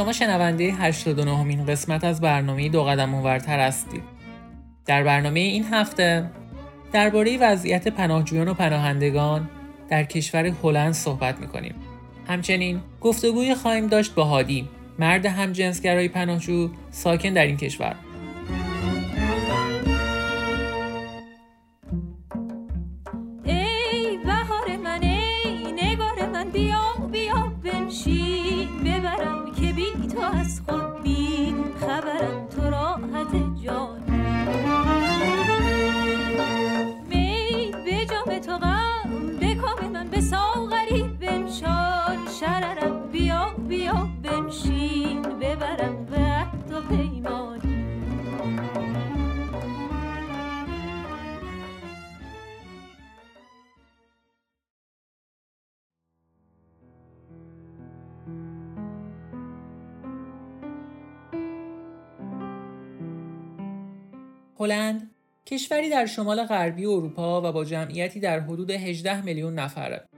شما شنونده 89 مین قسمت از برنامه دو قدم اونورتر هستید. در برنامه این هفته درباره وضعیت پناهجویان و پناهندگان در کشور هلند صحبت می‌کنیم. همچنین گفتگوی خواهیم داشت با هادی مرد همجنسگرای پناهجو ساکن در این کشور Pascua. هلند کشوری در شمال غربی اروپا و با جمعیتی در حدود 18 میلیون نفره.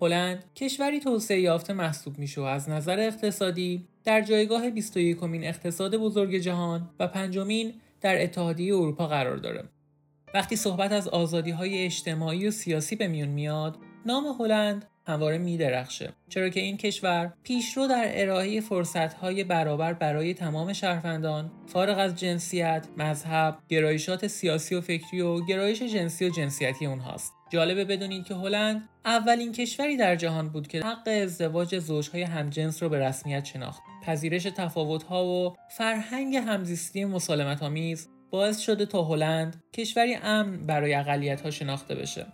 هلند کشوری توسعه یافته محسوب میشه و از نظر اقتصادی در جایگاه 21 کمین اقتصاد بزرگ جهان و پنجمین در اتحادیه اروپا قرار داره. وقتی صحبت از آزادی های اجتماعی و سیاسی به میون میاد، نام هلند همواره می درخشه چرا که این کشور پیشرو در ارائه فرصتهای برابر برای تمام شهروندان فارغ از جنسیت، مذهب، گرایشات سیاسی و فکری و گرایش جنسی و جنسیتی اونهاست. جالبه بدونید که هلند اولین کشوری در جهان بود که حق ازدواج زوجهای همجنس رو به رسمیت شناخت. پذیرش تفاوتها و فرهنگ همزیستی مسالمت آمیز باعث شده تا هلند کشوری امن برای اقلیت‌ها شناخته بشه.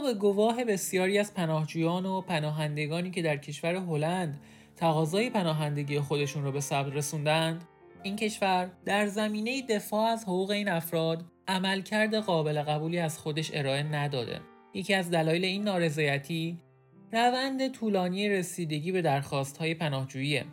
به گواه بسیاری از پناهجویان و پناهندگانی که در کشور هلند تقاضای پناهندگی خودشون رو به صبر رسوندند این کشور در زمینه دفاع از حقوق این افراد عملکرد قابل قبولی از خودش ارائه نداده. یکی از دلایل این نارضایتی روند طولانی رسیدگی به درخواست های پناهجوییه.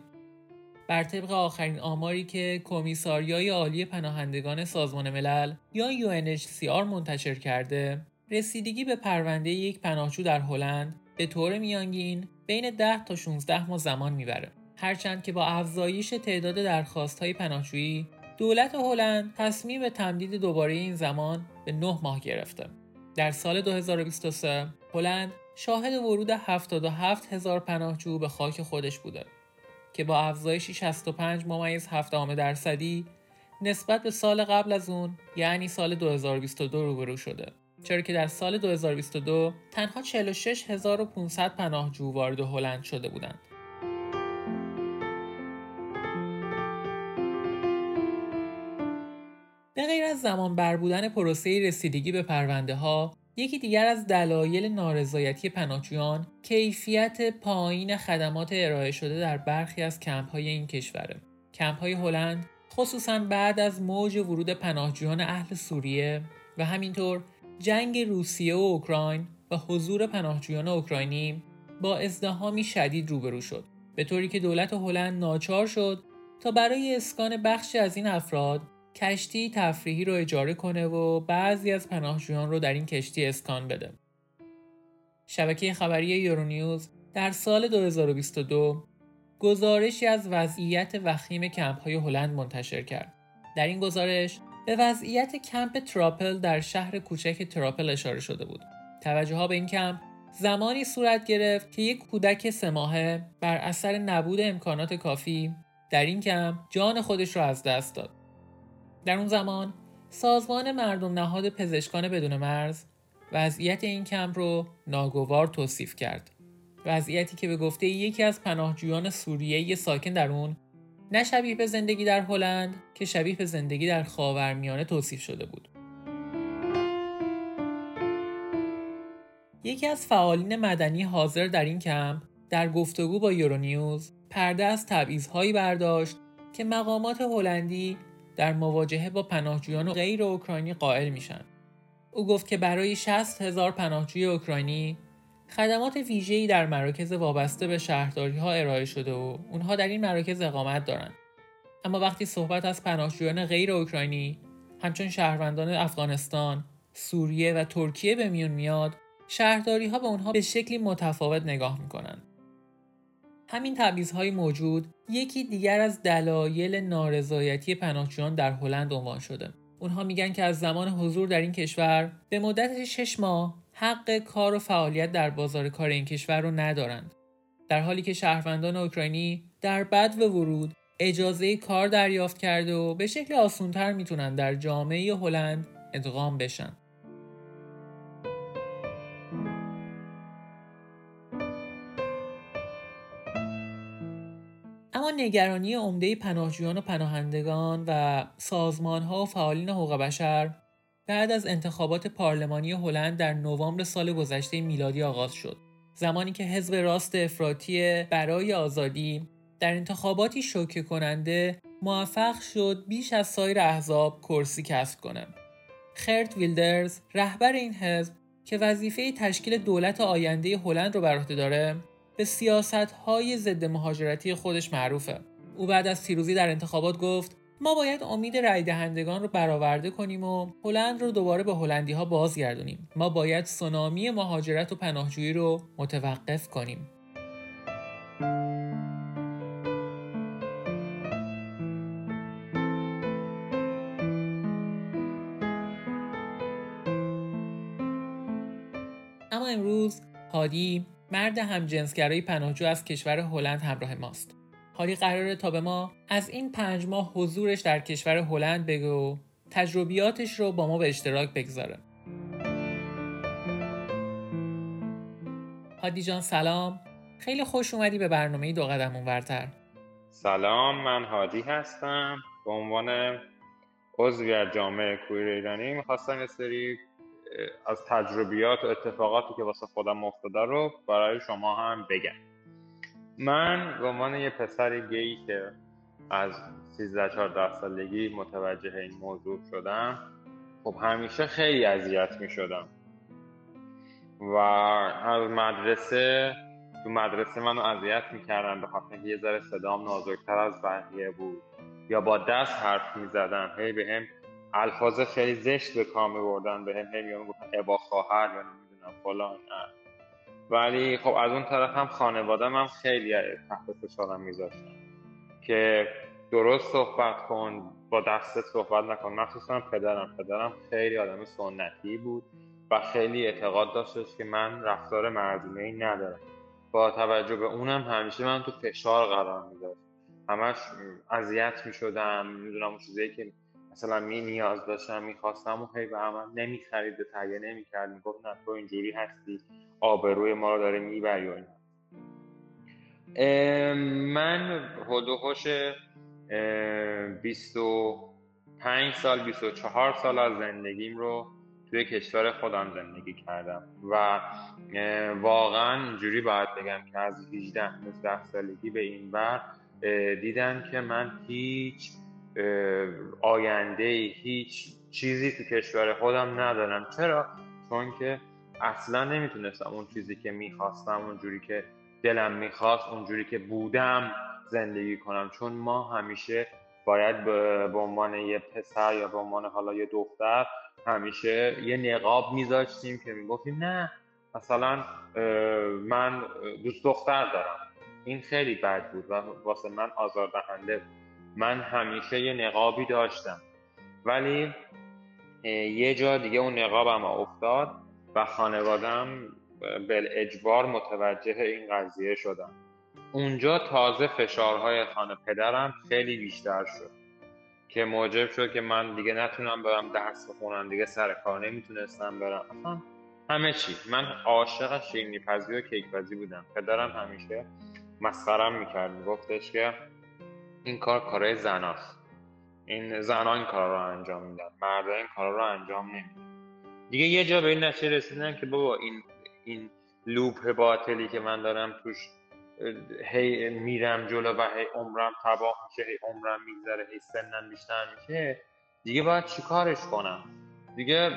بر طبق آخرین آماری که کمیساریای عالی پناهندگان سازمان ملل یا UNHCR منتشر کرده رسیدگی به پرونده یک پناهجو در هلند به طور میانگین بین 10 تا 16 ماه زمان می‌بره. هرچند که با افزایش تعداد درخواست های پناهجویی دولت هلند تصمیم به تمدید دوباره این زمان به 9 ماه گرفته. در سال 2023 هلند شاهد ورود 77 هزار پناهجو به خاک خودش بوده که با افزایشی 65 ممیز 7 درصدی نسبت به سال قبل از اون یعنی سال 2022 روبرو شده. چرا که در سال 2022 تنها 46500 پناهجو وارد هلند شده بودند. به غیر از زمان بر بودن پروسه رسیدگی به پرونده ها یکی دیگر از دلایل نارضایتی پناهجویان کیفیت پایین خدمات ارائه شده در برخی از کمپ های این کشوره. کمپ های هلند خصوصا بعد از موج ورود پناهجویان اهل سوریه و همینطور جنگ روسیه و اوکراین و حضور پناهجویان اوکراینی با ازدهامی شدید روبرو شد به طوری که دولت هلند ناچار شد تا برای اسکان بخشی از این افراد کشتی تفریحی رو اجاره کنه و بعضی از پناهجویان رو در این کشتی اسکان بده. شبکه خبری یورونیوز در سال 2022 گزارشی از وضعیت وخیم کمپ های هلند منتشر کرد. در این گزارش به وضعیت کمپ تر آپل در شهر کوچک تر آپل اشاره شده بود. توجه ها به این کمپ زمانی صورت گرفت که یک کودک سه ماهه بر اثر نبود امکانات کافی در این کمپ جان خودش را از دست داد. در اون زمان سازمان مردم نهاد پزشکان بدون مرز وضعیت این کمپ رو ناگوار توصیف کرد. وضعیتی که به گفته یکی از پناهجویان سوریه ساکن در اون نه شبیه به زندگی در هلند که شبیه به زندگی در خاورمیانه توصیف شده بود. یکی از فعالین مدنی حاضر در این کمپ در گفتگو با یورونیوز پرده از تبعیضهایی برداشت که مقامات هلندی در مواجهه با پناهجویان غیر اوکراینی قائل میشن. او گفت که برای 60 هزار پناهجوی اوکراینی خدمات ویژه‌ای در مراکز وابسته به شهرداری ها ارائه شده و اونها در این مراکز اقامت دارند. اما وقتی صحبت از پناهجویان غیر اوکراینی همچون شهروندان افغانستان، سوریه و ترکیه به میون میاد، شهرداری ها به اونها به شکلی متفاوت نگاه می‌کنند. همین تبعیضهای موجود یکی دیگر از دلایل نارضایتی پناهجویان در هلند عنوان شده اونها میگن که از زمان حضور در این کشور به مدت شش ماه حق کار و فعالیت در بازار کار این کشور رو ندارند. در حالی که شهروندان اوکراینی در بد و ورود اجازه کار دریافت کرده و به شکل آسونتر می‌تونن در جامعه هلند ادغام بشن. اما نگرانی عمده پناهجویان و پناهندگان و ها و فعالین حقوق بشر بعد از انتخابات پارلمانی هلند در نوامبر سال گذشته میلادی آغاز شد زمانی که حزب راست افراطی برای آزادی در انتخاباتی شوکه کننده موفق شد بیش از سایر احزاب کرسی کسب کنند. خرت ویلدرز رهبر این حزب که وظیفه تشکیل دولت آینده هلند رو بر عهده داره به سیاست های ضد مهاجرتی خودش معروفه او بعد از پیروزی در انتخابات گفت ما باید امید رای دهندگان رو برآورده کنیم و هلند رو دوباره به هلندی ها بازگردونیم. ما باید سونامی مهاجرت و پناهجویی رو متوقف کنیم. اما امروز هادی مرد همجنسگرای پناهجو از کشور هلند همراه ماست. حالی قراره تا به ما از این پنج ماه حضورش در کشور هلند بگه و تجربیاتش رو با ما به اشتراک بگذاره. هادی جان سلام. خیلی خوش اومدی به برنامه دو قدم اونورتر. سلام من هادی هستم. به عنوان عضوی از جامعه کویر ایرانی می‌خواستم یه سری از تجربیات و اتفاقاتی که واسه خودم افتاده رو برای شما هم بگم. من به عنوان یه پسر گی که از 13 14 سالگی متوجه این موضوع شدم خب همیشه خیلی اذیت می شدم. و از مدرسه تو مدرسه منو اذیت می‌کردن به خاطر یه ذره صدام نازکتر از بقیه بود. یا با دست حرف می‌زدن هی به هم الفاظ خیلی زشت به کار بردن. به هم هی گفتن ابا خواهر یا نمی‌دونم فلان. ولی خب از اون طرف هم خانواده من خیلی تحت فشارم میذاشتن که درست صحبت کن با دستت صحبت نکن. مخصوصا پدرم. پدرم خیلی آدم سنتی بود و خیلی اعتقاد داشتش که من رفتار مردونه ندارم. با توجه به اونم همیشه من تو فشار قرار می‌داد. همش اذیت می‌شدم. می‌دونم اون چیزایی که مثلا می نیاز داشتم می‌خواستم و هی به من نمی‌خرید به تهیه نمی‌کرد. نه تو اینجوری هستی. آبروی ما رو داره می‌بری و من هدوهوش 25 سال 24 سال از زندگیم رو توی کشور خودم زندگی کردم. و واقعا اینجوری باید بگم که از 18 19 سالگی به این بر دیدم که من هیچ آینده هیچ چیزی تو کشور خودم ندارم. چرا؟ چون که اصلا نمی‌تونستم اون چیزی که می‌خواستم اونجوری که دلم می‌خواست اونجوری که بودم زندگی کنم. چون ما همیشه باید به عنوان یه پسر یا به عنوان حالا یه دختر همیشه یه نقاب میذاشتیم که می‌گفتیم نه مثلا من دوست دختر دارم. این خیلی بد بود و واسه من آزاردهنده بود. من همیشه یه نقابی داشتم. ولی یه جا دیگه اون نقابم افتاد و خانوادم بل اجبار متوجه این قضیه شدم. اونجا تازه فشارهای خانه پدرم خیلی بیشتر شد که موجب شد که من دیگه نتونم برم درس بخونم دیگه سر کار نمی‌تونستم برم. اصلا همه چی. من عاشق شیرینی پزی و کیک پزی بودم. پدرم همیشه مسخرم می‌کرد. میگفتش که این کار کارهای زناست. این زنها این کار رو انجام میدن. مرد این کار رو انجام نمیدن. دیگه یه جا به این نتیجه رسیدن که بابا این این لوپ باطلی که من دارم توش هی میرم جلو و هی عمرم تباه میشه هی عمرم میگذره هی سنم بیشتر میشه. دیگه باید چیکارش کنم؟ دیگه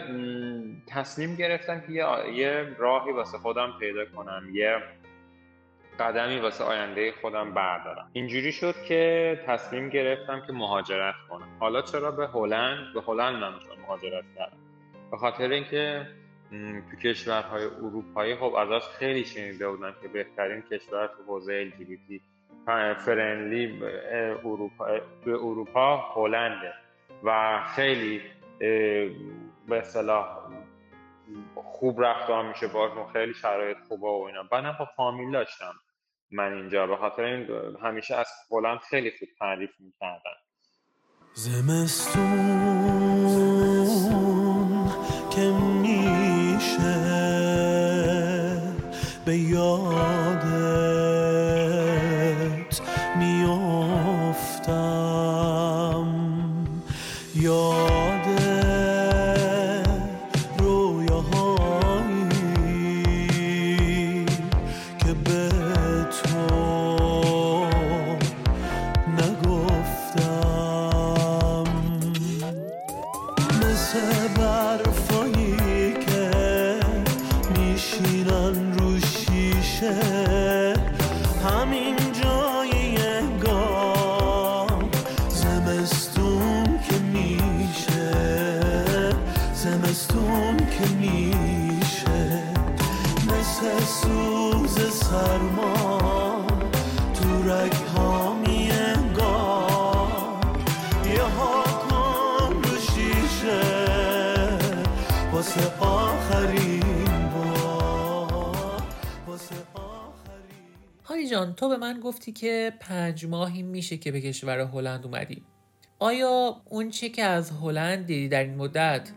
تصمیم گرفتم که یه راهی واسه خودم پیدا کنم. یه قدمی واسه آینده خودم بردارم. اینجوری شد که تصمیم گرفتم که مهاجرت کنم. حالا چرا به هلند؟ به هلند من مهاجرت کردم. به خاطر اینکه تو کشورهای اروپایی خب ازش خیلی شنیده بودن که بهترین کشور تو حوزه LGBT فرنلی اروپا تو اروپا هلنده. و خیلی به اصطلاح خوب رفتار میشه باشون خیلی شرایط خوبه و اینا. بعدم با فامیل داشتم. من اینجا. به خاطر این همیشه از هلند خیلی خوب تعریف می‌کردن. زمستون که میشه به مثل برفایی که میشینن رو شیشه. همین جای انگار زمستون که زمستون که میشه. مثل سوز سرما هانی جان تو به من گفتی که پنج ماهی میشه که به کشور هلند اومدی. آیا اون چه که از هلند دیدی در این مدت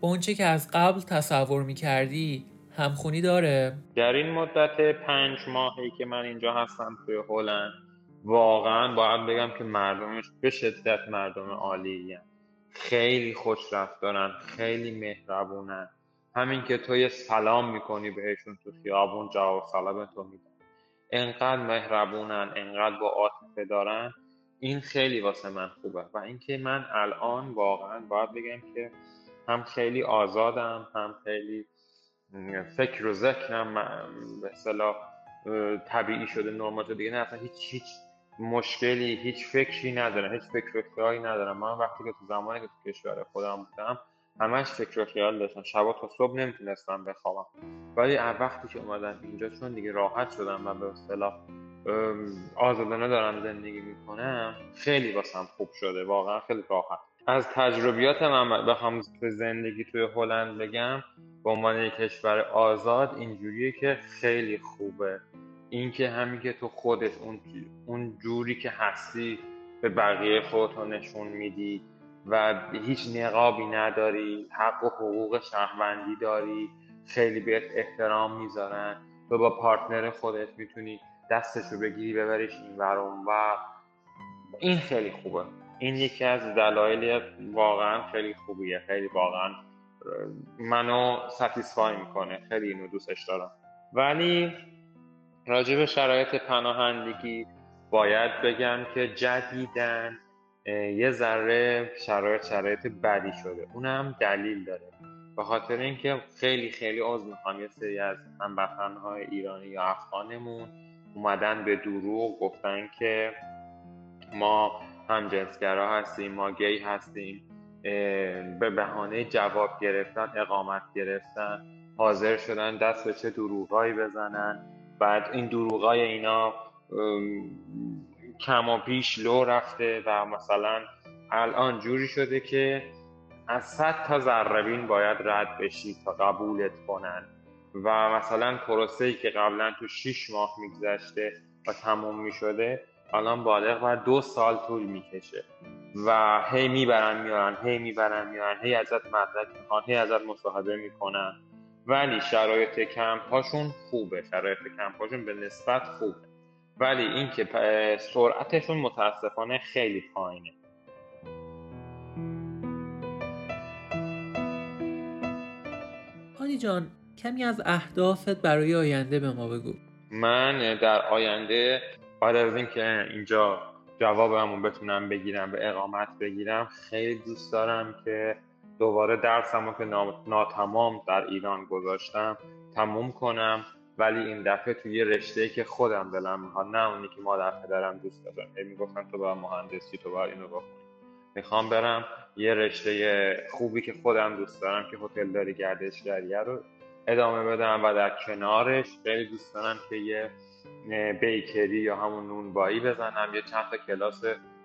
با اون چه که از قبل تصور می‌کردی همخونی داره؟ در این مدت پنج ماهی که من اینجا هستم توی هلند واقعا باید بگم که مردمش به شدت مردم عالی خیلی خوش رفتارن خیلی مهربونن. همین که تو یه سلام می‌کنی بهشون تو خیابون جواب سلام تو میدن. انقدر مهربونن انقدر با عاطفه دارن این خیلی واسه من خوبه. و اینکه من الان واقعا باید بگم که هم خیلی آزادم هم خیلی فکر و ذکرم به اصطلاح طبیعی شده نرمال شده. دیگه نه اصلا هیچ هیچ مشکلی هیچ فکری ندارم هیچ فکر و ندارم. من وقتی که تو زمانی که تو کشور خودم بودم همش فکر و خیال داشتم. شبا تا صبح نمی‌تونستم بخوابم. ولی وقتی که اومدم اینجا چون دیگه راحت شدم و به اصطلاح آزادانه دارم زندگی می‌کنم خیلی واسم خوب شده. واقعا خیلی راحت. از تجربیات من بخوام تو زندگی توی هلند بگم به عنوان یک کشور آزاد اینجوریه که خیلی خوبه. اینکه همین که تو خودت اون اون جوری که هستی به بقیه خودتو نشون میدی. و هیچ نقابی نداری حق و حقوق شهروندی داری خیلی بهت احترام می‌ذارن. تو با پارتنر خودت می‌تونی دستشو بگیری ببریش این و این خیلی خوبه. این یکی از دلایل واقعا خیلی خوبیه. خیلی واقعا منو ستیسفای می‌کنه. خیلی اینو دوستش دارم. ولی راجع به شرایط پناهندگی باید بگم که جدیدن یه ذره شرایط شرایط بدی شده. اونم دلیل داره. به خاطر اینکه خیلی خیلی عضو می‌خوام. یه سری از هموطنهای ایرانی یا افغانمون اومدن به دروغ گفتن که ما هم جنسگرا هستیم ما گی هستیم. به بهانه جواب گرفتن اقامت گرفتن. حاضر شدن دست به چه دروغایی بزنن. بعد این دروغای اینا کم و پیش لو رفته و مثلا الان جوری شده که از صد تا ذربین باید رد بشی تا قبولت کنن. و مثلا پروسه ای که قبلا تو 6 ماه میگذشته و تموم می‌شده الان بالغ بر دو سال طول می‌کشه. و هی می‌برن میارن هی می‌برن میارن هی ازت مدرک می‌خوان هی ازت مصاحبه می‌کنن. ولی شرایط کمپ هاشون خوبه شرایط کمپ هاشون به نسبت خوبه. ولی اینکه سرعتشون متاسفانه خیلی پایینه. هانی جان کمی از اهدافت برای آینده به ما بگو. من در آینده بعد از اینکه اینجا جوابمو بتونم بگیرم به اقامت بگیرم خیلی دوست دارم که دوباره درسمو که ناتمام در ایران گذاشتم تموم کنم. ولی این دفعه توی یه رشته که خودم دلم می‌خواد نه اونی که مادر پدرم دوست هی می‌گفتن تو باید مهندسی تو باید اینو بخونی می‌خوام برم یه رشته خوبی که خودم دوست دارم که هتل داری گردشگریه رو ادامه بدم و در کنارش خیلی دوست دارم که یه بیکری یا همون نونبایی بزنم یه چند تا کلاس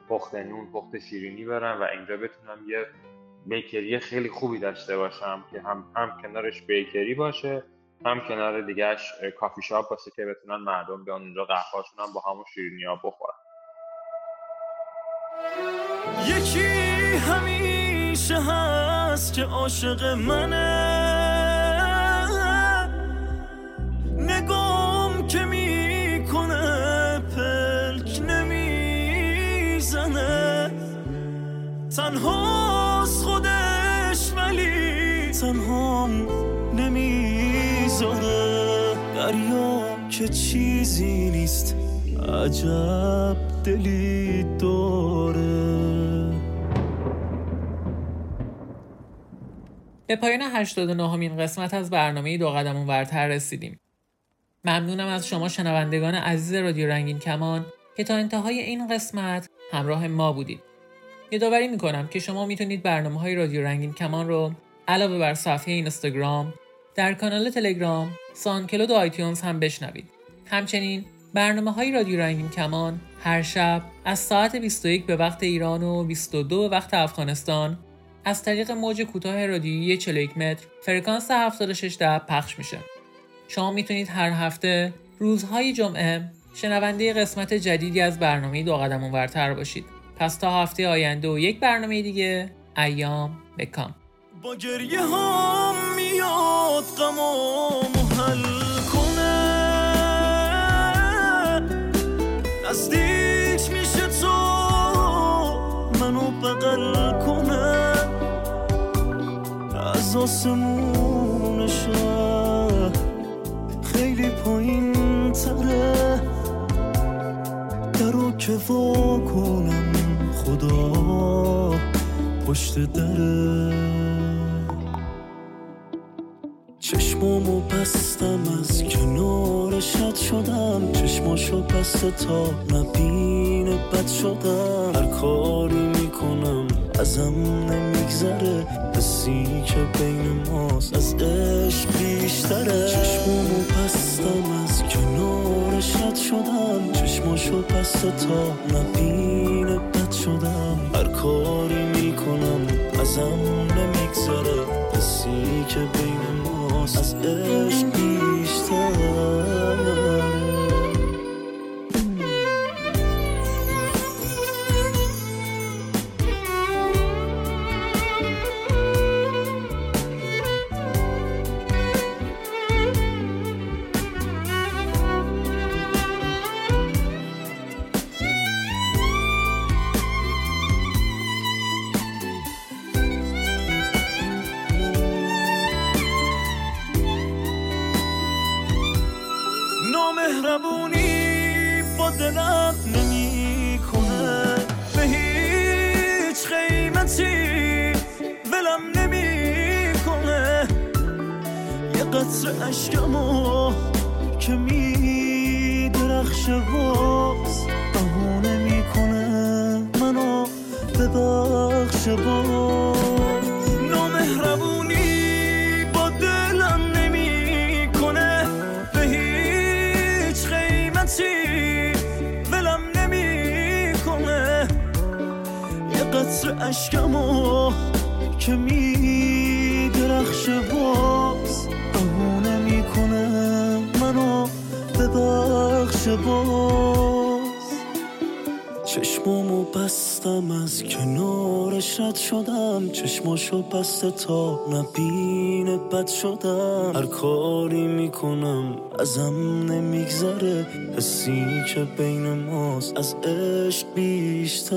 پخت نون پخت شیرینی برم و اینجا بتونم یه بیکری خیلی خوبی داشته باشم که هم, هم کنارش بیکری باشه هم کنار دیگهش کافی شاپ باشه که بتونن مردم بیان اونجا قهوهاشون هم با همون شیرینی ها بخورن. یکی همیشه هست که عاشق منه. نگام که می‌کنه پلک نمی‌زنه. تنهاست خودش ولی تنهام که چیزی نیست عجب دلی داره به پایان 89 مین قسمت از برنامه دو قدم ورتر رسیدیم. ممنونم از شما شنوندگان عزیز رادیو رنگین کمان که تا انتهای این قسمت همراه ما بودید. یادآوری می‌کنم که شما می‌تونید برنامه های رادیو رنگین کمان رو علاوه بر صفحه اینستاگرام در کانال تلگرام، سانکلود و آیتیونز هم بشنوید. همچنین برنامه های رادیو رنگین کمان هر شب از ساعت 21 به وقت ایران و 22 به وقت افغانستان از طریق موج کوتاه رادیویی 41 متر فرکانس 76 ده پخش میشه. شما می‌تونید هر هفته روزهای جمعه شنونده قسمت جدیدی از برنامه دو قدم ورتر باشید. پس تا هفته آینده و یک برنامه دیگه ایام بکام با گریه هم میاد غمامو حل کنه نزدیک میشه تو منو بغل کنه. از آسمون خیلی پایین تره. درو که وا کنم خدا پشت دره. چشمامو بستم از کنار شد شدم. چشماشو بسته تا نبینه بد شدم. هر کاری می‌کنم ازم نمیگذره. حسی که بین ماست از عشق بیشتره. چشمامو بستم از کنار شد شدم. چشماشو بسته تا نبینه بد شدم. هر کاری می‌کنم ازم نمیگذره. حسی که بین ماست از عشق بیشتره دلم نمی‌کنه. به هیچ قیمتی ولم نمی‌کنه. یه قطر اشکمو که میدرخشه باز بهونه می‌کنه. منو ببخشه باز قطر اشکمو که میدرخشه باز. بهونه می‌کنه منو ببخشه باز. چشمامو بستم از کنارش رد شدم. چشماشو بسته تا این بد شدم. هر کاری می‌کنم ازم نمیگذره. حسی که بین ماست از عشق بیشتره.